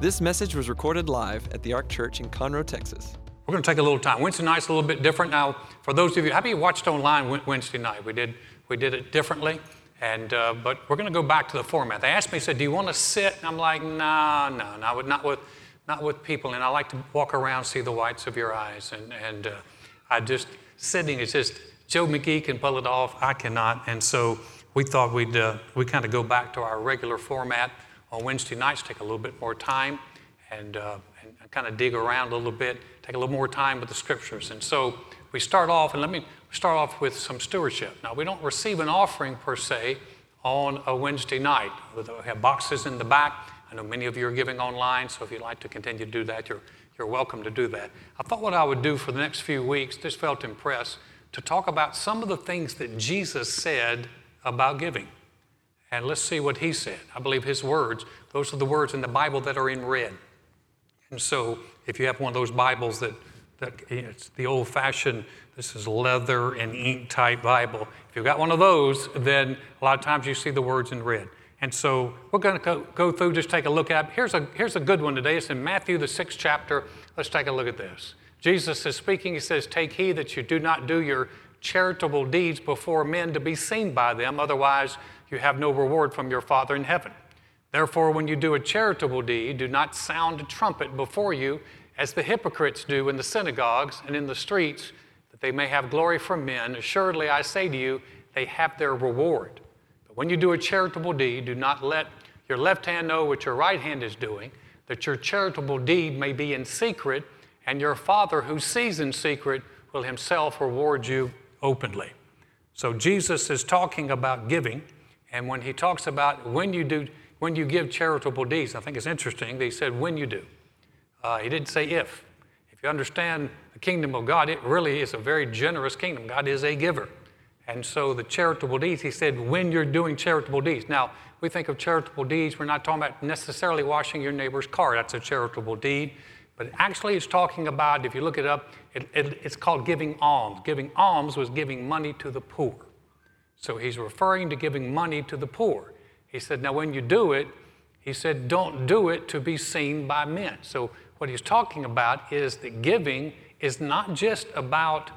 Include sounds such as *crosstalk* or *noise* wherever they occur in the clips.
This message was recorded live at the Ark Church in Conroe, Texas. We're going to take a little time. Wednesday night's a little bit different now. For those of you, how many watched online Wednesday night? We did we did it differently, and uh, but we're going to go back to the format. They asked me, said, "Do you want to sit?" And I'm like, "No, no, no, not with not with people." And I like to walk around, see the whites of your eyes, and and uh, I just sitting is just Joe McGee can pull it off. I cannot, and so we thought we'd uh, we kind of go back to our regular format on Wednesday nights, take a little bit more time, and, uh, and kind of dig around a little bit, take a little more time with the scriptures. And so we start off, and let me start off with some stewardship. Now, we don't receive an offering per se on a Wednesday night. We have boxes in the back. I know many of you are giving online, so if you'd like to continue to do that, you're, you're welcome to do that. I thought what I would do for the next few weeks, just felt impressed, to talk about some of the things that Jesus said about giving. And let's see what he said. I believe his words, those are the words in the Bible that are in red. And so if you have one of those Bibles that, that it's the old fashioned, this is leather and ink type Bible. If you've got one of those, then a lot of times you see the words in red. And so we're going to go, through, just take a look at. Here's a, here's a good one today. It's in Matthew, the sixth chapter. Let's take a look at this. Jesus is speaking. He says, Take heed that you do not do your charitable deeds before men to be seen by them, otherwise, you have no reward from your Father in heaven. Therefore, when you do a charitable deed, do not sound a trumpet before you, as the hypocrites do in the synagogues and in the streets, that they may have glory from men. Assuredly, I say to you, they have their reward. But when you do a charitable deed, do not let your left hand know what your right hand is doing, that your charitable deed may be in secret, and your Father who sees in secret will himself reward you openly. So Jesus is talking about giving. And when he talks about when you do, when you give charitable deeds, I think it's interesting that he said when you do. Uh, he didn't say if. If you understand the kingdom of God, it really is a very generous kingdom. God is a giver. And so the charitable deeds, he said, when you're doing charitable deeds. Now, we think of charitable deeds, we're not talking about necessarily washing your neighbor's car. That's a charitable deed. But actually, it's talking about, if you look it up, it, it, it's called giving alms. Giving alms was giving money to the poor. So he's referring to giving money to the poor. He said, Now, when you do it, he said, don't do it to be seen by men. So, what he's talking about is that giving is not just about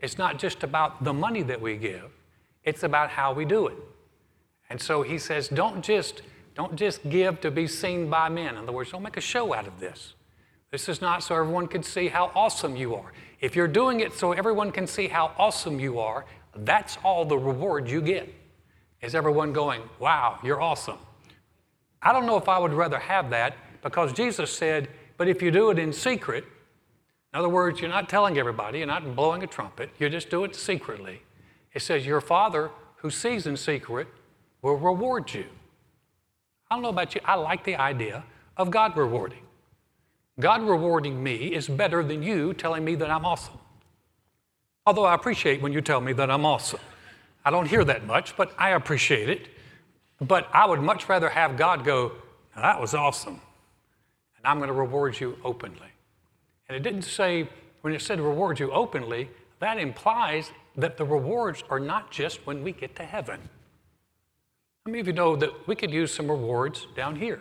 it's not just about the money that we give it's about how we do it and so he says don't just don't just give to be seen by men in other words don't make a show out of this this is not so everyone can see how awesome you are if you're doing it so everyone can see how awesome you are that's all the reward you get. Is everyone going, wow, you're awesome? I don't know if I would rather have that because Jesus said, but if you do it in secret, in other words, you're not telling everybody, you're not blowing a trumpet, you just do it secretly. It says, Your Father who sees in secret will reward you. I don't know about you, I like the idea of God rewarding. God rewarding me is better than you telling me that I'm awesome. Although I appreciate when you tell me that I'm awesome. I don't hear that much, but I appreciate it. But I would much rather have God go, that was awesome. And I'm going to reward you openly. And it didn't say, when it said reward you openly, that implies that the rewards are not just when we get to heaven. How many of you know that we could use some rewards down here?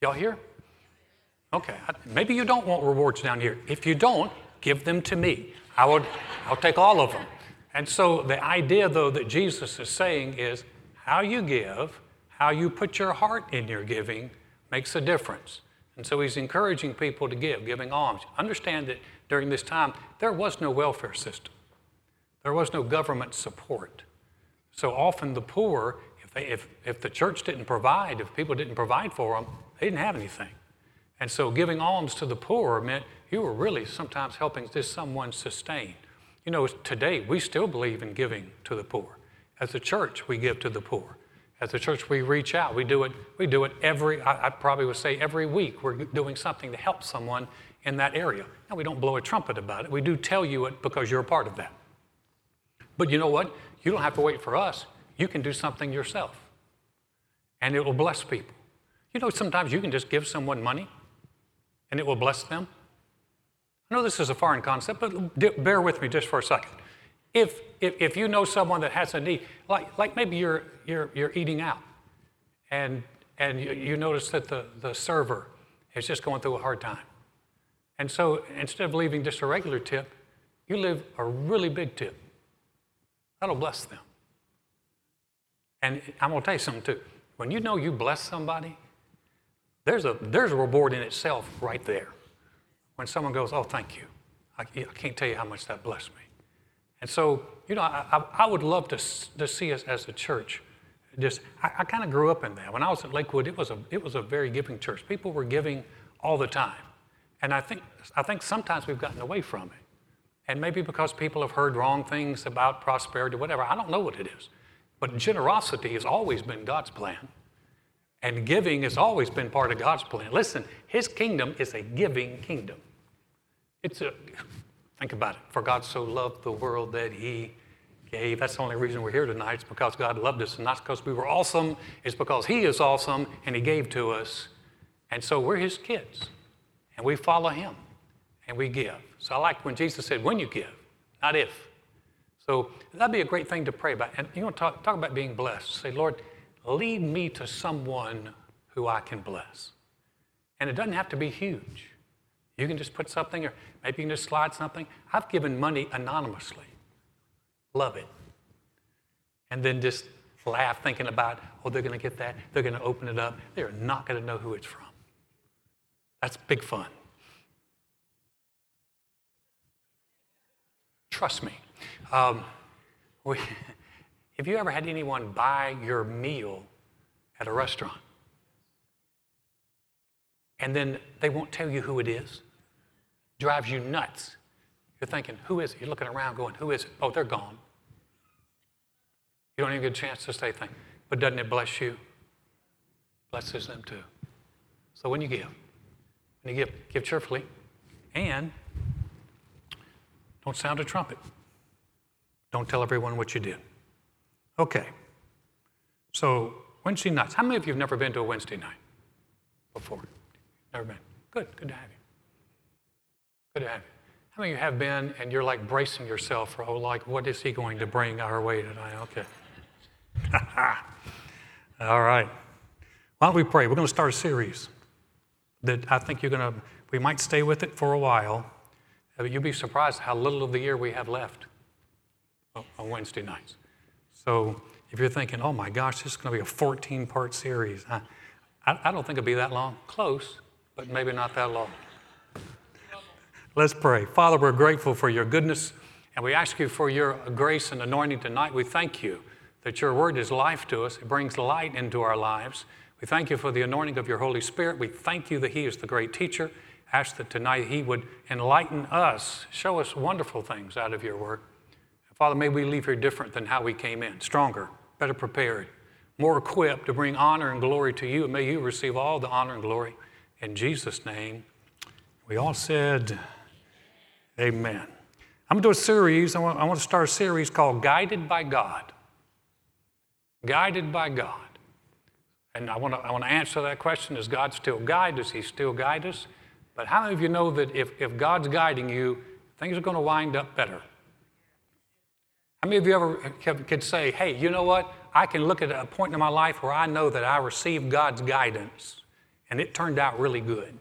Y'all here? Okay, maybe you don't want rewards down here. If you don't, give them to me. I would, I'll take all of them. And so the idea, though, that Jesus is saying is how you give, how you put your heart in your giving makes a difference. And so he's encouraging people to give, giving alms. Understand that during this time, there was no welfare system, there was no government support. So often the poor, if, they, if, if the church didn't provide, if people didn't provide for them, they didn't have anything. And so giving alms to the poor meant you were really sometimes helping this someone sustain. You know, today we still believe in giving to the poor. As a church, we give to the poor. As a church, we reach out. We do it. We do it every. I, I probably would say every week. We're doing something to help someone in that area. Now we don't blow a trumpet about it. We do tell you it because you're a part of that. But you know what? You don't have to wait for us. You can do something yourself, and it will bless people. You know, sometimes you can just give someone money, and it will bless them. I know this is a foreign concept, but bear with me just for a second. If, if, if you know someone that has a need, like, like maybe you're, you're, you're eating out and, and you, you notice that the, the server is just going through a hard time. And so instead of leaving just a regular tip, you leave a really big tip. That'll bless them. And I'm going to tell you something too. When you know you bless somebody, there's a, there's a reward in itself right there. When someone goes, Oh, thank you. I, I can't tell you how much that blessed me. And so, you know, I, I, I would love to, to see us as a church. Just, I, I kind of grew up in that. When I was at Lakewood, it was, a, it was a very giving church. People were giving all the time. And I think, I think sometimes we've gotten away from it. And maybe because people have heard wrong things about prosperity, whatever. I don't know what it is. But generosity has always been God's plan. And giving has always been part of God's plan. Listen, His kingdom is a giving kingdom. It's a, think about it. For God so loved the world that He gave. That's the only reason we're here tonight. It's because God loved us, and not because we were awesome. It's because He is awesome and He gave to us. And so we're His kids, and we follow Him, and we give. So I like when Jesus said, when you give, not if. So that'd be a great thing to pray about. And you want to talk, talk about being blessed. Say, Lord, lead me to someone who I can bless. And it doesn't have to be huge. You can just put something, or maybe you can just slide something. I've given money anonymously. Love it. And then just laugh thinking about, oh, they're going to get that. They're going to open it up. They're not going to know who it's from. That's big fun. Trust me. Um, *laughs* we, have you ever had anyone buy your meal at a restaurant? And then they won't tell you who it is? Drives you nuts. You're thinking, who is it? You're looking around going, who is it? Oh, they're gone. You don't even get a chance to say things. But doesn't it bless you? Blesses them too. So when you give, when you give, give cheerfully and don't sound a trumpet. Don't tell everyone what you did. Okay. So, Wednesday nights. How many of you have never been to a Wednesday night before? Never been. Good. Good to have you. Good to have you. How many of you have been and you're like bracing yourself for, oh, like, what is he going to bring our way tonight? Okay. *laughs* All right. Why don't we pray? We're going to start a series that I think you're going to, we might stay with it for a while. But you'd be surprised how little of the year we have left on Wednesday nights. So if you're thinking, oh my gosh, this is going to be a 14 part series, I, I don't think it'll be that long. Close, but maybe not that long. Let's pray. Father, we're grateful for your goodness, and we ask you for your grace and anointing tonight. We thank you that your word is life to us, it brings light into our lives. We thank you for the anointing of your Holy Spirit. We thank you that He is the great teacher. Ask that tonight He would enlighten us, show us wonderful things out of your word. Father, may we leave here different than how we came in, stronger, better prepared, more equipped to bring honor and glory to you. And may you receive all the honor and glory. In Jesus' name, we all said, Amen. I'm going to do a series. I want, I want to start a series called Guided by God. Guided by God. And I want to, I want to answer that question Does God still guide? Does He still guide us? But how many of you know that if, if God's guiding you, things are going to wind up better? How many of you ever could say, hey, you know what? I can look at a point in my life where I know that I received God's guidance and it turned out really good?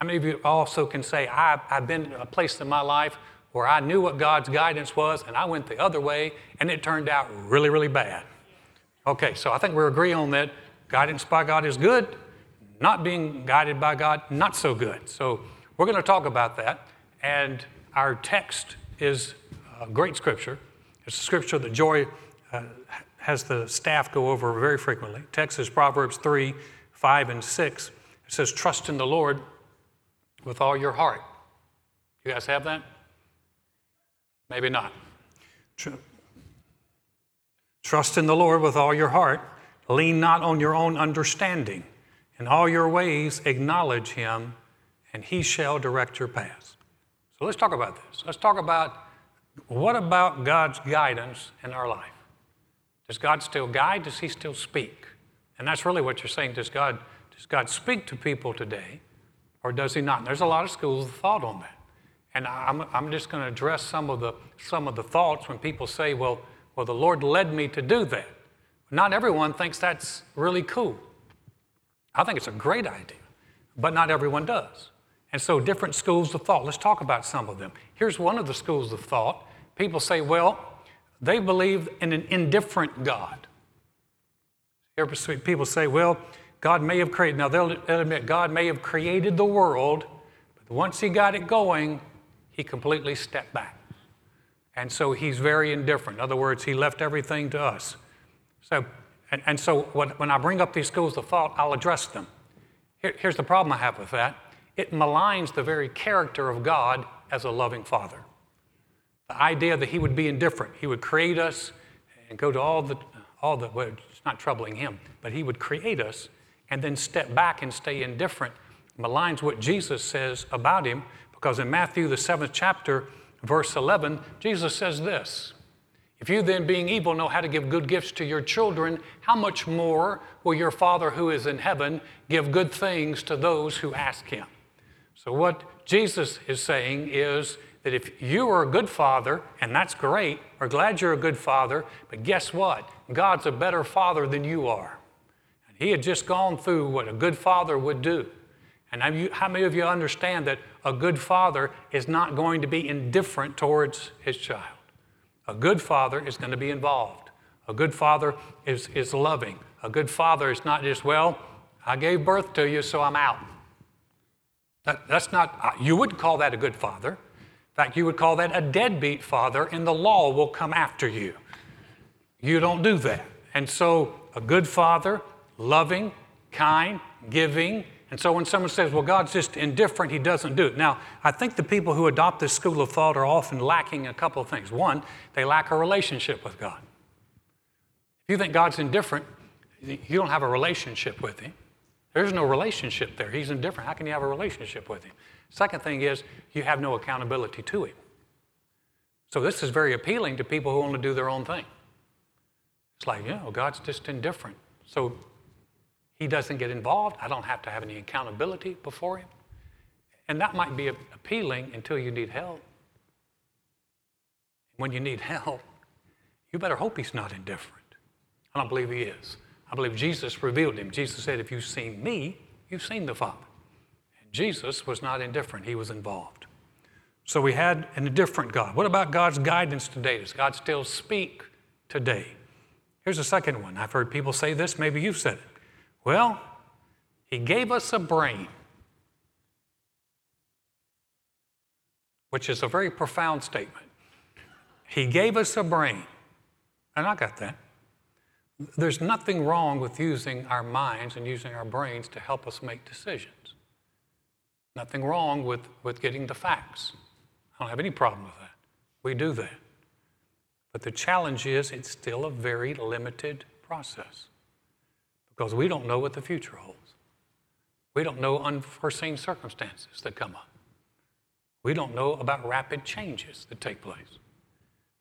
How many of you also can say, I've, I've been a place in my life where I knew what God's guidance was and I went the other way and it turned out really, really bad? Okay, so I think we agree on that. Guidance by God is good, not being guided by God, not so good. So we're going to talk about that. And our text is a great scripture. It's a scripture that Joy uh, has the staff go over very frequently. Text is Proverbs 3, 5, and 6. It says, Trust in the Lord with all your heart. You guys have that? Maybe not. Trust in the Lord with all your heart. Lean not on your own understanding. In all your ways, acknowledge him, and he shall direct your paths. So let's talk about this. Let's talk about what about God's guidance in our life? Does God still guide? Does He still speak? And that's really what you're saying. Does God, does God speak to people today, or does He not? And there's a lot of schools of thought on that. And I'm, I'm just going to address some of, the, some of the thoughts when people say, well, well, the Lord led me to do that. Not everyone thinks that's really cool. I think it's a great idea, but not everyone does. And so, different schools of thought. Let's talk about some of them. Here's one of the schools of thought. People say, well, they believe in an indifferent God. People say, well, God may have created, now they'll admit God may have created the world, but once He got it going, He completely stepped back. And so He's very indifferent. In other words, He left everything to us. So, and, and so when I bring up these schools of thought, I'll address them. Here, here's the problem I have with that it maligns the very character of God as a loving Father. The idea that He would be indifferent, He would create us and go to all the, all the, well, it's not troubling Him, but He would create us and then step back and stay indifferent maligns what Jesus says about him because in Matthew, the seventh chapter, verse 11, Jesus says this If you then, being evil, know how to give good gifts to your children, how much more will your Father who is in heaven give good things to those who ask him? So, what Jesus is saying is that if you are a good father, and that's great, we're glad you're a good father, but guess what? God's a better father than you are. He had just gone through what a good father would do. And how many of you understand that a good father is not going to be indifferent towards his child? A good father is going to be involved. A good father is, is loving. A good father is not just, well, I gave birth to you, so I'm out. That, that's not, you wouldn't call that a good father. Fact, you would call that a deadbeat father, and the law will come after you. You don't do that. And so, a good father loving, kind, giving. And so when someone says, well, God's just indifferent, he doesn't do it. Now, I think the people who adopt this school of thought are often lacking a couple of things. One, they lack a relationship with God. If you think God's indifferent, you don't have a relationship with him. There's no relationship there. He's indifferent. How can you have a relationship with him? Second thing is, you have no accountability to him. So this is very appealing to people who want to do their own thing. It's like, you know, God's just indifferent. So he doesn't get involved. I don't have to have any accountability before him. And that might be appealing until you need help. When you need help, you better hope he's not indifferent. I don't believe he is. I believe Jesus revealed him. Jesus said, If you've seen me, you've seen the Father. Jesus was not indifferent, he was involved. So we had an indifferent God. What about God's guidance today? Does God still speak today? Here's a second one. I've heard people say this, maybe you've said it. Well, He gave us a brain, which is a very profound statement. He gave us a brain. And I got that. There's nothing wrong with using our minds and using our brains to help us make decisions. Nothing wrong with, with getting the facts. I don't have any problem with that. We do that. But the challenge is it's still a very limited process because we don't know what the future holds. We don't know unforeseen circumstances that come up. We don't know about rapid changes that take place.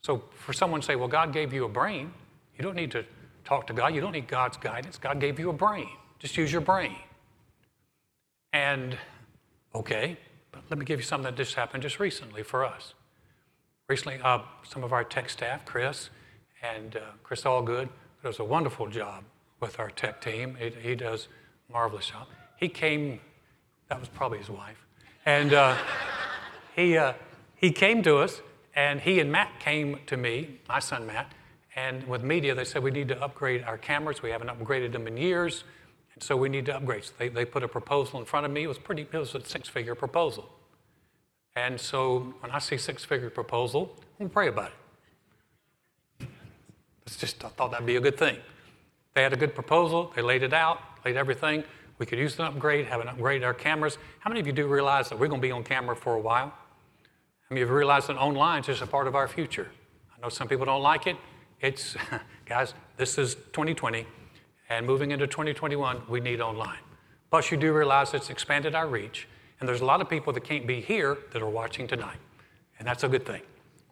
So for someone to say, well, God gave you a brain, you don't need to talk to God. You don't need God's guidance. God gave you a brain. Just use your brain. And, okay, but let me give you something that just happened just recently for us. Recently, uh, some of our tech staff, Chris and uh, Chris Allgood, does a wonderful job with our tech team. He, does marvelous job. He came, that was probably his wife, and uh, *laughs* he, uh, he came to us, and he and Matt came to me, my son Matt, and with media, they said we need to upgrade our cameras. We haven't upgraded them in years, so we need to upgrade. So they, they put a proposal in front of me. It was pretty, it was a six-figure proposal. And so when I see six-figure proposal, I'm gonna pray about it. It's just, I thought that'd be a good thing. They had a good proposal, they laid it out, laid everything. We could use an upgrade, have an upgrade our cameras. How many of you do realize that we're going to be on camera for a while? How many of you realize that online is just a part of our future? I know some people don't like it. It's, *laughs* guys, this is 2020, and moving into 2021, we need online. Plus, you do realize it's expanded our reach, and there's a lot of people that can't be here that are watching tonight, and that's a good thing.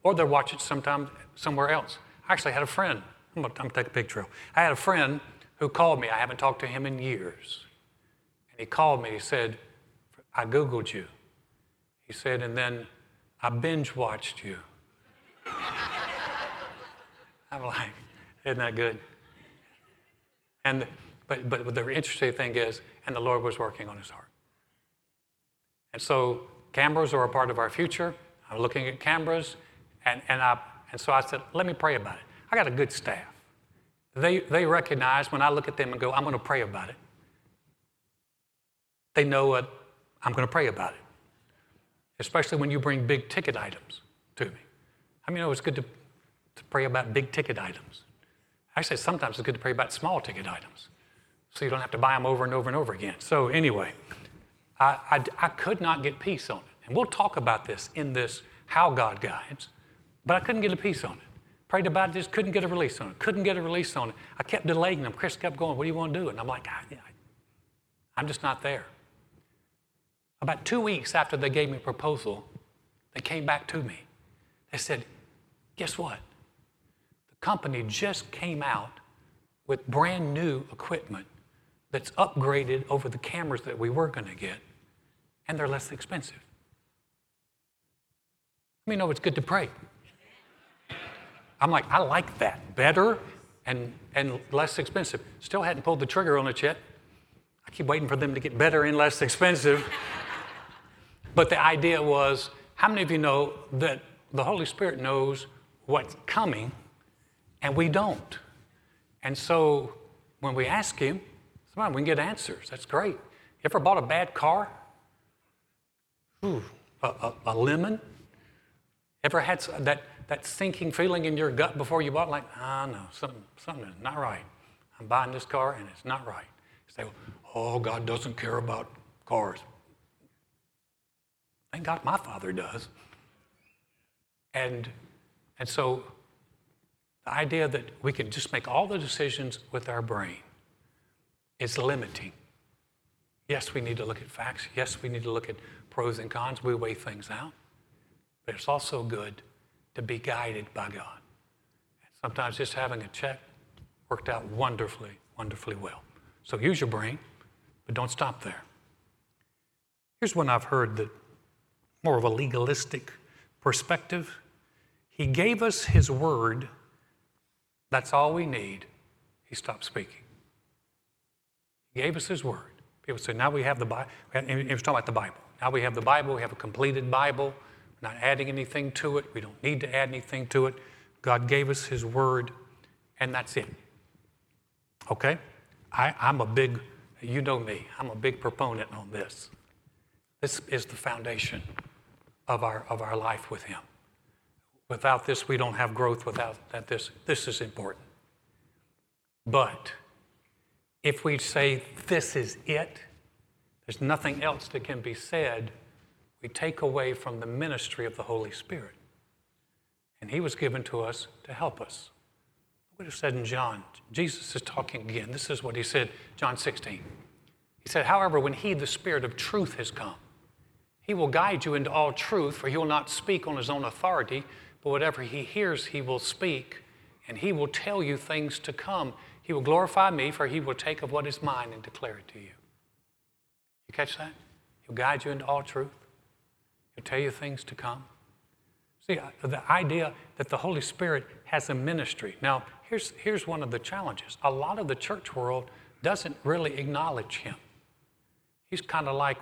Or they're watching sometime somewhere else. I actually had a friend I'm going to take a picture. I had a friend who called me. I haven't talked to him in years. And he called me. He said, I Googled you. He said, and then I binge watched you. *laughs* I'm like, isn't that good? And But, but the interesting thing is, and the Lord was working on his heart. And so cameras are a part of our future. I'm looking at cameras, and, and, I, and so I said, let me pray about it. I got a good staff. They, they recognize when I look at them and go, I'm going to pray about it. They know what I'm going to pray about it, especially when you bring big ticket items to me. I mean, it's good to, to pray about big ticket items. Actually, sometimes it's good to pray about small ticket items so you don't have to buy them over and over and over again. So, anyway, I, I, I could not get peace on it. And we'll talk about this in this How God Guides, but I couldn't get a peace on it. Prayed about it, just couldn't get a release on it. Couldn't get a release on it. I kept delaying them. Chris kept going, What do you want to do? And I'm like, I, I'm just not there. About two weeks after they gave me a proposal, they came back to me. They said, Guess what? Company just came out with brand new equipment that's upgraded over the cameras that we were going to get, and they're less expensive. Let me know it's good to pray. I'm like, I like that. Better and, and less expensive. Still hadn't pulled the trigger on it yet. I keep waiting for them to get better and less expensive. *laughs* but the idea was how many of you know that the Holy Spirit knows what's coming and we don't? And so when we ask Him, sometimes we can get answers. That's great. You ever bought a bad car? Ooh, a, a, a lemon? Ever had that, that sinking feeling in your gut before you bought, like, ah, oh, no, something, something is not right. I'm buying this car and it's not right. You say, oh, God doesn't care about cars. Thank God my father does. And, and so the idea that we can just make all the decisions with our brain is limiting. Yes, we need to look at facts. Yes, we need to look at pros and cons. We weigh things out. But it's also good to be guided by God. Sometimes just having a check worked out wonderfully, wonderfully well. So use your brain, but don't stop there. Here's one I've heard that more of a legalistic perspective. He gave us his word. That's all we need. He stopped speaking. He gave us his word. People say, now we have the Bible. He was talking about the Bible. Now we have the Bible. We have a completed Bible. We're not adding anything to it. We don't need to add anything to it. God gave us his word, and that's it. Okay? I, I'm a big, you know me, I'm a big proponent on this. This is the foundation of our, of our life with Him. Without this, we don't have growth. Without that, this, this is important. But if we say this is it, there's nothing else that can be said, we take away from the ministry of the Holy Spirit. And He was given to us to help us. What it said in John, Jesus is talking again. This is what He said, John 16. He said, However, when He, the Spirit of truth, has come, he will guide you into all truth, for he will not speak on his own authority, but whatever he hears, he will speak, and he will tell you things to come. He will glorify me, for he will take of what is mine and declare it to you. You catch that? He'll guide you into all truth. He'll tell you things to come. See, uh, the idea that the Holy Spirit has a ministry. Now, here's, here's one of the challenges. A lot of the church world doesn't really acknowledge him. He's kind of like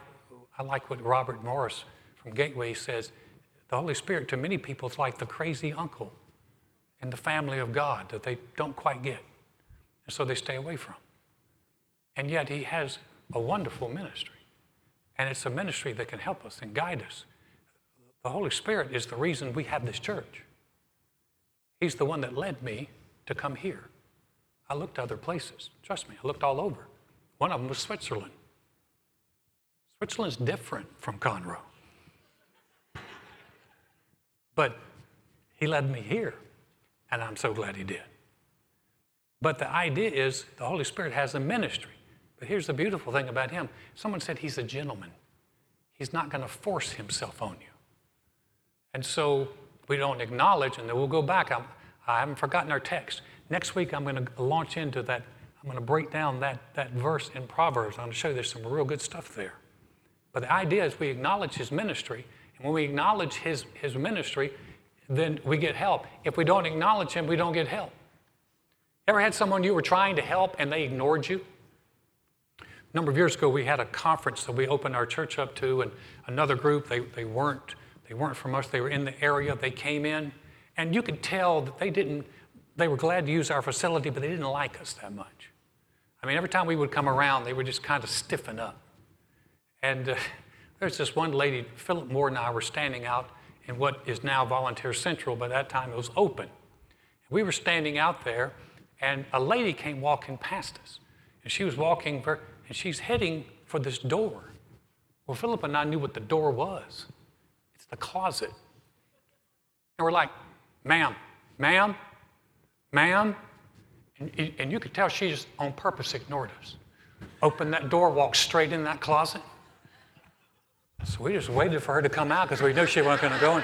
I like what Robert Morris from Gateway says. The Holy Spirit, to many people, is like the crazy uncle in the family of God that they don't quite get. And so they stay away from. And yet, He has a wonderful ministry. And it's a ministry that can help us and guide us. The Holy Spirit is the reason we have this church. He's the one that led me to come here. I looked other places. Trust me, I looked all over. One of them was Switzerland. Switzerland's different from Conroe. But he led me here, and I'm so glad he did. But the idea is the Holy Spirit has a ministry. But here's the beautiful thing about him someone said he's a gentleman, he's not going to force himself on you. And so we don't acknowledge, and then we'll go back. I'm, I have not forgotten our text. Next week, I'm going to launch into that. I'm going to break down that, that verse in Proverbs. I'm going to show you there's some real good stuff there. But the idea is we acknowledge his ministry. And when we acknowledge his, his ministry, then we get help. If we don't acknowledge him, we don't get help. Ever had someone you were trying to help and they ignored you? A number of years ago, we had a conference that we opened our church up to, and another group, they, they, weren't, they weren't from us, they were in the area, they came in, and you could tell that they didn't, they were glad to use our facility, but they didn't like us that much. I mean, every time we would come around, they would just kind of stiffen up. And uh, there's this one lady, Philip Moore and I were standing out in what is now Volunteer Central, but at that time it was open. We were standing out there, and a lady came walking past us. And she was walking, and she's heading for this door. Well, Philip and I knew what the door was it's the closet. And we're like, ma'am, ma'am, ma'am. And, and you could tell she just on purpose ignored us. Opened that door, walked straight in that closet. So we just waited for her to come out because we knew she wasn't going to go in.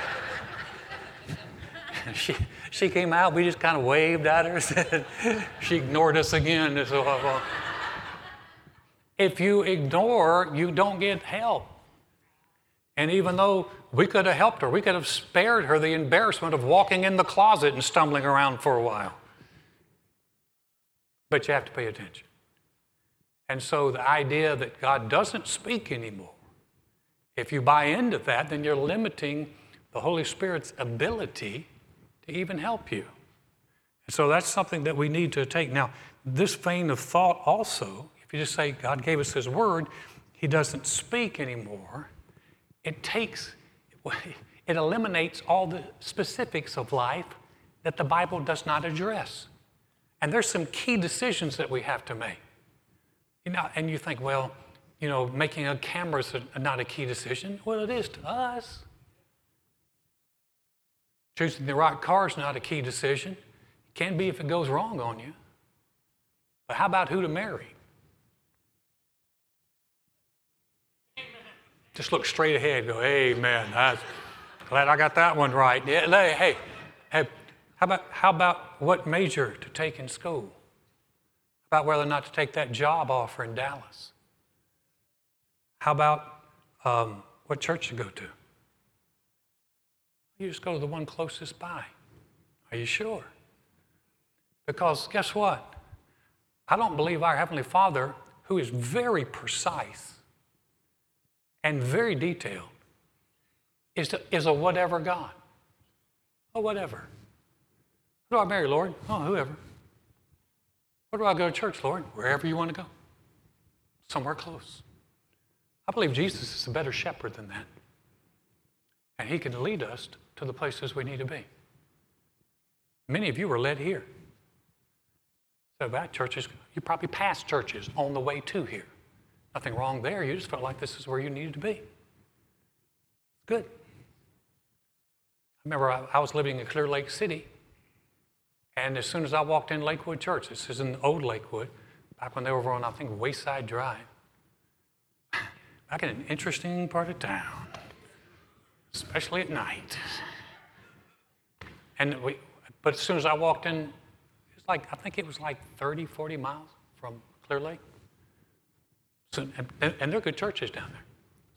she, she came out, we just kind of waved at her. *laughs* Said she ignored us again. So, if you ignore, you don't get help. And even though we could have helped her, we could have spared her the embarrassment of walking in the closet and stumbling around for a while. But you have to pay attention. And so the idea that God doesn't speak anymore, if you buy into that, then you're limiting the Holy Spirit's ability to even help you. And so that's something that we need to take. Now, this vein of thought also, if you just say God gave us His Word, He doesn't speak anymore, it takes, *laughs* it eliminates all the specifics of life that the Bible does not address. And there's some key decisions that we have to make. You know, and you think, well, you know, making a camera is not a key decision. Well, it is to us. Choosing the right car is not a key decision. It can be if it goes wrong on you. But how about who to marry? Just look straight ahead. Go, Amen. I'm glad I got that one right. Yeah, hey, hey, how about, how about what major to take in school? About whether or not to take that job offer in Dallas? How about um, what church to go to? You just go to the one closest by. Are you sure? Because guess what? I don't believe our Heavenly Father, who is very precise and very detailed, is, to, is a whatever God. A whatever. Who do I marry, Lord? Oh, whoever. Where do I go to church, Lord? Wherever you want to go. Somewhere close. I believe Jesus is a better shepherd than that. And he can lead us to the places we need to be. Many of you were led here. So back churches, you probably passed churches on the way to here. Nothing wrong there. You just felt like this is where you needed to be. Good. I remember I, I was living in Clear Lake City and as soon as I walked in Lakewood Church, this is in old Lakewood, back when they were on, I think, Wayside Drive, back in an interesting part of town, especially at night. And we, but as soon as I walked in, it's like, I think it was like 30, 40 miles from Clear Lake. So, and, and there are good churches down there.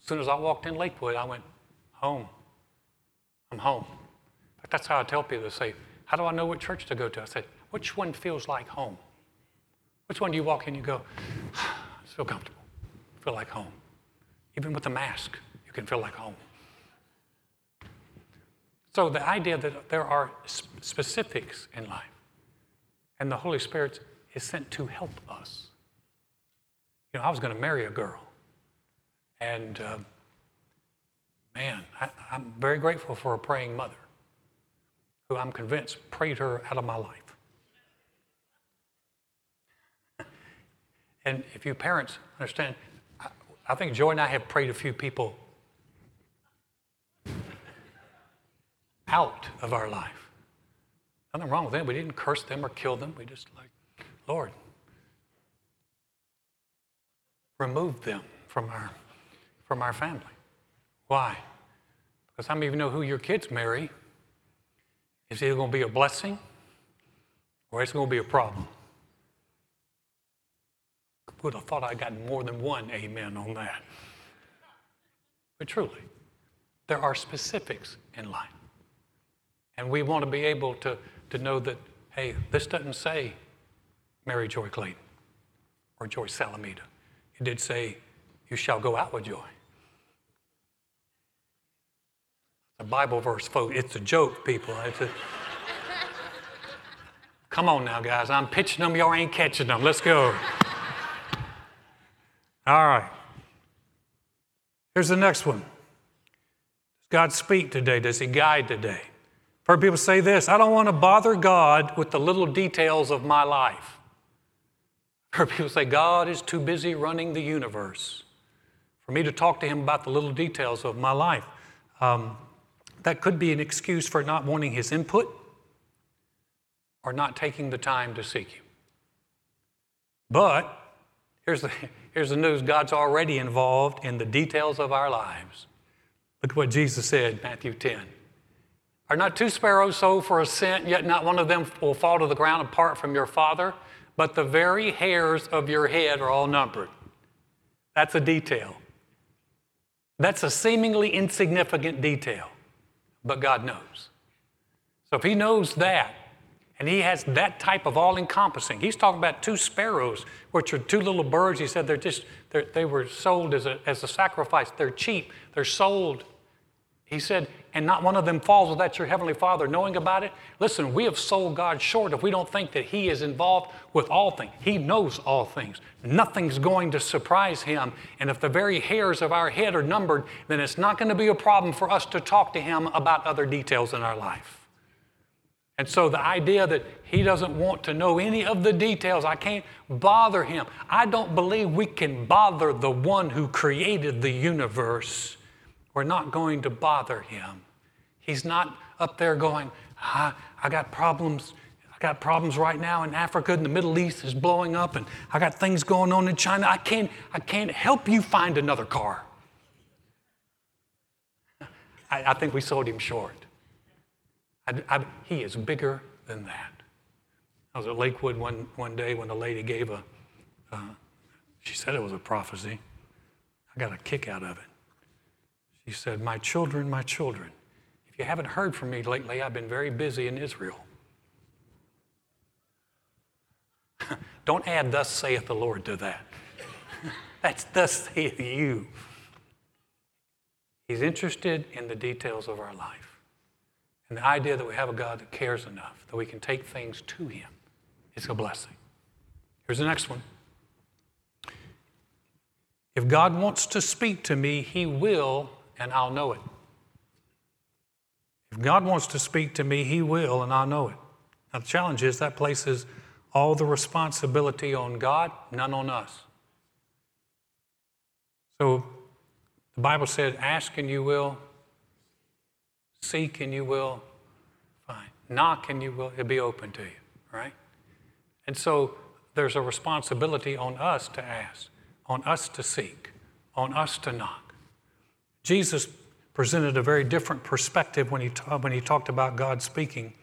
As soon as I walked in Lakewood, I went, home. I'm home. That's how I tell people to say, how do I know what church to go to? I said, Which one feels like home? Which one do you walk in and you go, I feel comfortable, I feel like home? Even with a mask, you can feel like home. So the idea that there are specifics in life and the Holy Spirit is sent to help us. You know, I was going to marry a girl, and uh, man, I, I'm very grateful for a praying mother who I'm convinced prayed her out of my life. And if you parents understand, I, think Joy and I have prayed a few people out of our life. Nothing wrong with them. We didn't curse them or kill them. We just like, Lord, remove them from our from our family. Why? Because some of you know who your kids marry it's either going to be a blessing or it's going to be a problem. Would have thought I'd gotten more than one amen on that. But truly, there are specifics in life. And we want to be able to, to know that, hey, this doesn't say marry Joy Clayton or Joy Salamita. It did say, You shall go out with joy. A Bible verse, folks. It's a joke, people. It's a, *laughs* Come on now, guys. I'm pitching them. Y'all ain't catching them. Let's go. All right. Here's the next one. Does God speak today? Does He guide today? I've heard people say this I don't want to bother God with the little details of my life. I've heard people say, God is too busy running the universe for me to talk to Him about the little details of my life. Um, that could be an excuse for not wanting His input or not taking the time to seek Him. But here's the, *laughs* here's the news God's already involved in the details of our lives. Look at what Jesus said, Matthew 10. Are not two sparrows sold for a cent, yet not one of them will fall to the ground apart from your Father? But the very hairs of your head are all numbered. That's a detail. That's a seemingly insignificant detail, but God knows. So if He knows that, and He has that type of all encompassing, He's talking about two sparrows, which are two little birds. He said they're just, they're, they were sold as a, as a sacrifice. They're cheap, they're sold. He said, and not one of them falls without your heavenly Father knowing about it. Listen, we have sold God short if we don't think that He is involved with all things. He knows all things. Nothing's going to surprise Him. And if the very hairs of our head are numbered, then it's not going to be a problem for us to talk to Him about other details in our life. And so the idea that He doesn't want to know any of the details, I can't bother Him. I don't believe we can bother the one who created the universe we're not going to bother him. He's not up there going, I, I got problems. I got problems right now in Africa and the Middle East is blowing up and I got things going on in China. I can't, I can't help you find another car. *laughs* I, I think we sold him short. I, I, he is bigger than that. I was at Lakewood one, one day when a lady gave a, uh, she said it was a prophecy. I got a kick out of it. She said, My children, my children, if you haven't heard from me lately, I've been very busy in Israel. *laughs* Don't add, Thus saith the Lord to that. *laughs* That's thus saith you. He's interested in the details of our life. And the idea that we have a God that cares enough that we can take things to Him is a blessing. Here's the next one. If God wants to speak to me, He will and I'll know it. If God wants to speak to me, He will, and I'll know it. Now, the challenge is that places all the responsibility on God, none on us. So the Bible said, Ask and you will, seek and you will find, knock and you will, it'll be open to you, right? And so there's a responsibility on us to ask, on us to seek, on us to knock. Jesus presented a very different perspective when he, ta- when he talked about God speaking.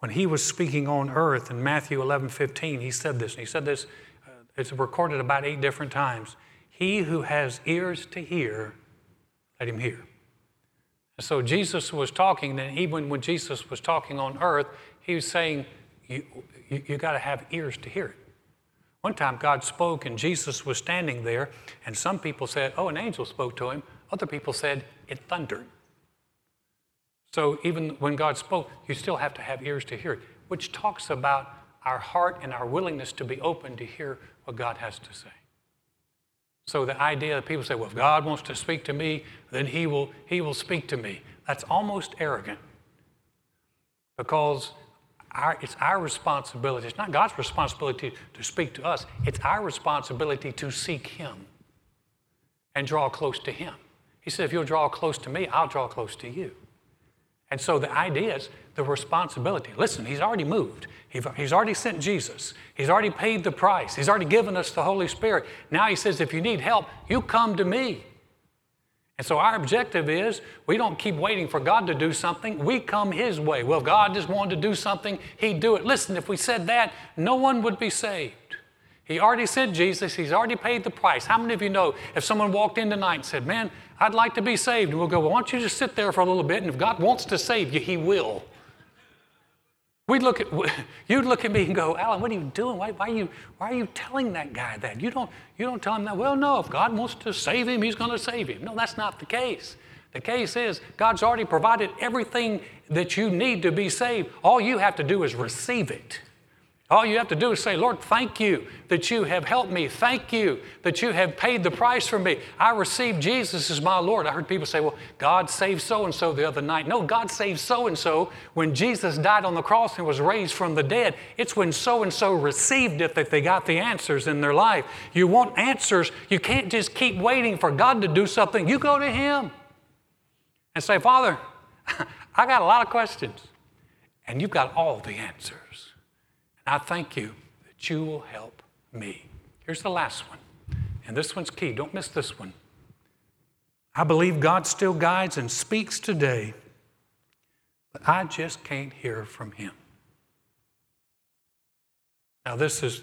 When he was speaking on earth in Matthew 11 15, he said this. And he said this, uh, it's recorded about eight different times. He who has ears to hear, let him hear. So Jesus was talking, and even when Jesus was talking on earth, he was saying, You, you, you got to have ears to hear it. One time God spoke, and Jesus was standing there, and some people said, Oh, an angel spoke to him. Other people said it thundered. So even when God spoke, you still have to have ears to hear it, which talks about our heart and our willingness to be open to hear what God has to say. So the idea that people say, well, if God wants to speak to me, then he will, he will speak to me. That's almost arrogant because our, it's our responsibility. It's not God's responsibility to speak to us, it's our responsibility to seek Him and draw close to Him. He said, if you'll draw close to me, I'll draw close to you. And so the idea is the responsibility. Listen, he's already moved. He's already sent Jesus. He's already paid the price. He's already given us the Holy Spirit. Now he says, if you need help, you come to me. And so our objective is we don't keep waiting for God to do something. We come His way. Well, God just wanted to do something, He'd do it. Listen, if we said that, no one would be saved. He already said Jesus, He's already paid the price. How many of you know if someone walked in tonight and said, Man, I'd like to be saved. And we'll go, well, why don't you just sit there for a little bit? And if God wants to save you, He will. We'd look at *laughs* you'd look at me and go, Alan, what are you doing? Why, why, are you why are you telling that guy that? You don't you don't tell him that. Well, no, if God wants to save him, He's going to save him. No, that's not the case. The case is God's already provided everything that you need to be saved. All you have to do is receive it. All you have to do is say, Lord, thank you that you have helped me. Thank you that you have paid the price for me. I received Jesus as my Lord. I heard people say, well, God saved so and so the other night. No, God saved so and so when Jesus died on the cross and was raised from the dead. It's when so and so received it that they got the answers in their life. You want answers. You can't just keep waiting for God to do something. You go to Him and say, Father, *laughs* I got a lot of questions, and you've got all the answers. I thank you that you will help me. Here's the last one, and this one's key. Don't miss this one. I believe God still guides and speaks today, but I just can't hear from Him. Now, this is,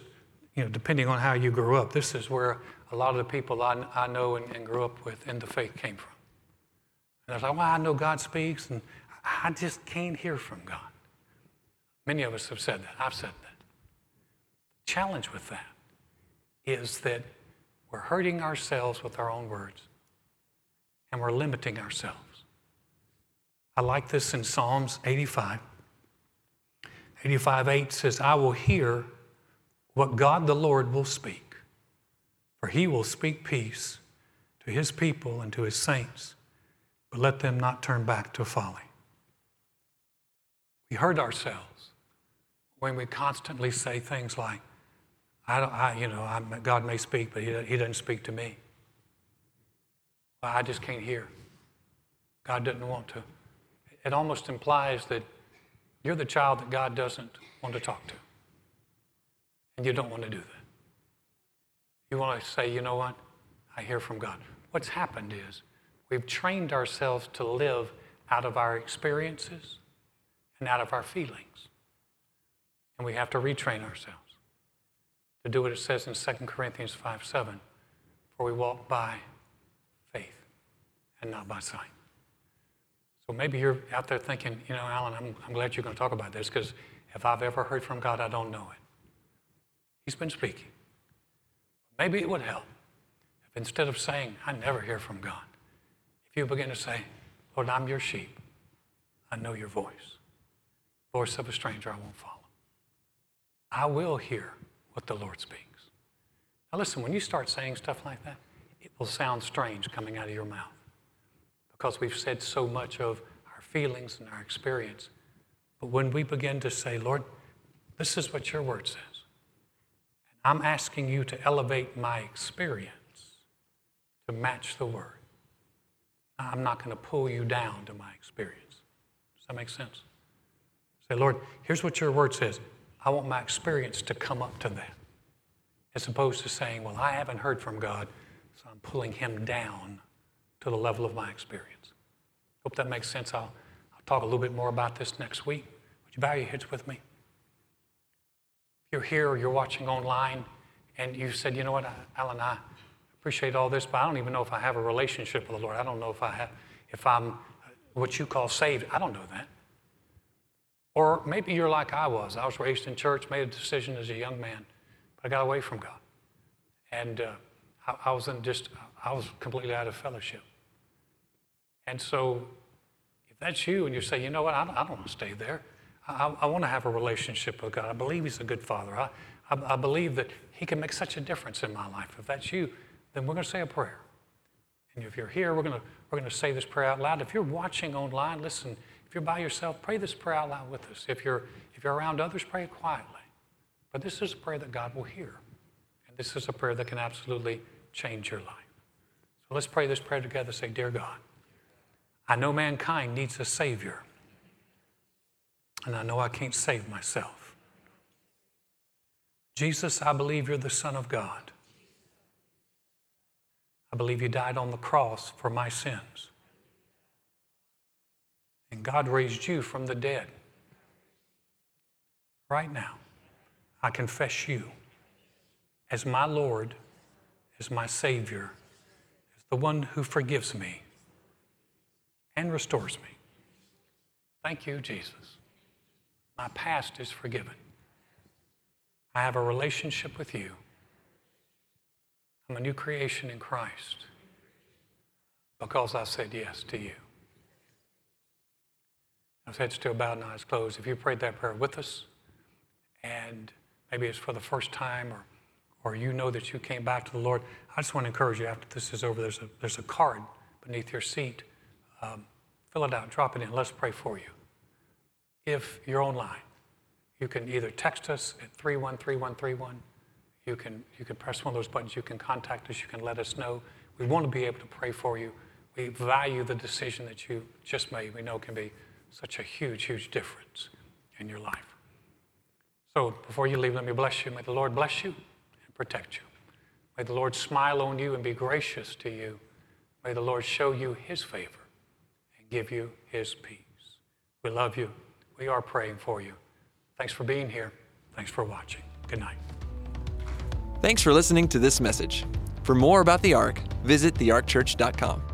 you know, depending on how you grew up, this is where a lot of the people I, I know and, and grew up with in the faith came from. And I was like, well, I know God speaks, and I just can't hear from God. Many of us have said that. I've said that challenge with that is that we're hurting ourselves with our own words and we're limiting ourselves. I like this in Psalms 85. 85 8 says, I will hear what God the Lord will speak, for he will speak peace to his people and to his saints, but let them not turn back to folly. We hurt ourselves when we constantly say things like, I don't, I, you know, I'm, God may speak, but he, he doesn't speak to me. I just can't hear. God doesn't want to. It almost implies that you're the child that God doesn't want to talk to. And you don't want to do that. You want to say, you know what? I hear from God. What's happened is we've trained ourselves to live out of our experiences and out of our feelings. And we have to retrain ourselves to do what it says in 2 Corinthians 5 7. For we walk by faith and not by sight. So maybe you're out there thinking, you know, Alan, I'm, I'm glad you're going to talk about this because if I've ever heard from God, I don't know it. He's been speaking. Maybe it would help if instead of saying, I never hear from God, if you begin to say, Lord, I'm your sheep. I know your voice. Voice of a stranger I won't follow. I will hear what the Lord speaks. Now, listen, when you start saying stuff like that, it will sound strange coming out of your mouth because we've said so much of our feelings and our experience. But when we begin to say, Lord, this is what your word says, and I'm asking you to elevate my experience to match the word, I'm not going to pull you down to my experience. Does that make sense? Say, Lord, here's what your word says. I want my experience to come up to that, as opposed to saying, Well, I haven't heard from God, so I'm pulling him down to the level of my experience. Hope that makes sense. I'll, I'll talk a little bit more about this next week. Would you bow your heads with me? If you're here or you're watching online and you said, You know what, Alan, I appreciate all this, but I don't even know if I have a relationship with the Lord. I don't know if I have, if I'm uh, what you call saved. I don't know that. Or maybe you're like I was. I was raised in church, made a decision as a young man, but I got away from God. And uh, I, I was in just, I was completely out of fellowship. And so, if that's you and you say, you know what, I don't, I don't want to stay there. I, I, want to have a relationship with God. I believe He's a good Father. I, I, believe that He can make such a difference in my life. If that's you, then we're going to say a prayer. And if you're here, we're going to, we're going to say this prayer out loud. If you're watching online, listen, if you're by yourself, pray this prayer out loud with us. If you're, if you're around others, pray it quietly. But this is a prayer that God will hear. And this is a prayer that can absolutely change your life. So let's pray this prayer together. Say, Dear God, I know mankind needs a Savior. And I know I can't save myself. Jesus, I believe you're the Son of God. I believe you died on the cross for my sins. And God raised you from the dead. Right now, I confess you as my Lord, as my Savior, as the one who forgives me and restores me. Thank you, Jesus. My past is forgiven. I have a relationship with you. I'm a new creation in Christ because I said yes to you. I've head still bowed and eyes closed. If you prayed that prayer with us, and maybe it's for the first time, or, or you know that you came back to the Lord, I just want to encourage you after this is over, there's a, there's a card beneath your seat. Um, fill it out, drop it in. Let's pray for you. If you're online, you can either text us at 313131. You can, you can press one of those buttons. You can contact us. You can let us know. We want to be able to pray for you. We value the decision that you just made. We know can be such a huge, huge difference in your life. So before you leave, let me bless you. May the Lord bless you and protect you. May the Lord smile on you and be gracious to you. May the Lord show you his favor and give you his peace. We love you. We are praying for you. Thanks for being here. Thanks for watching. Good night. Thanks for listening to this message. For more about the Ark, visit thearkchurch.com.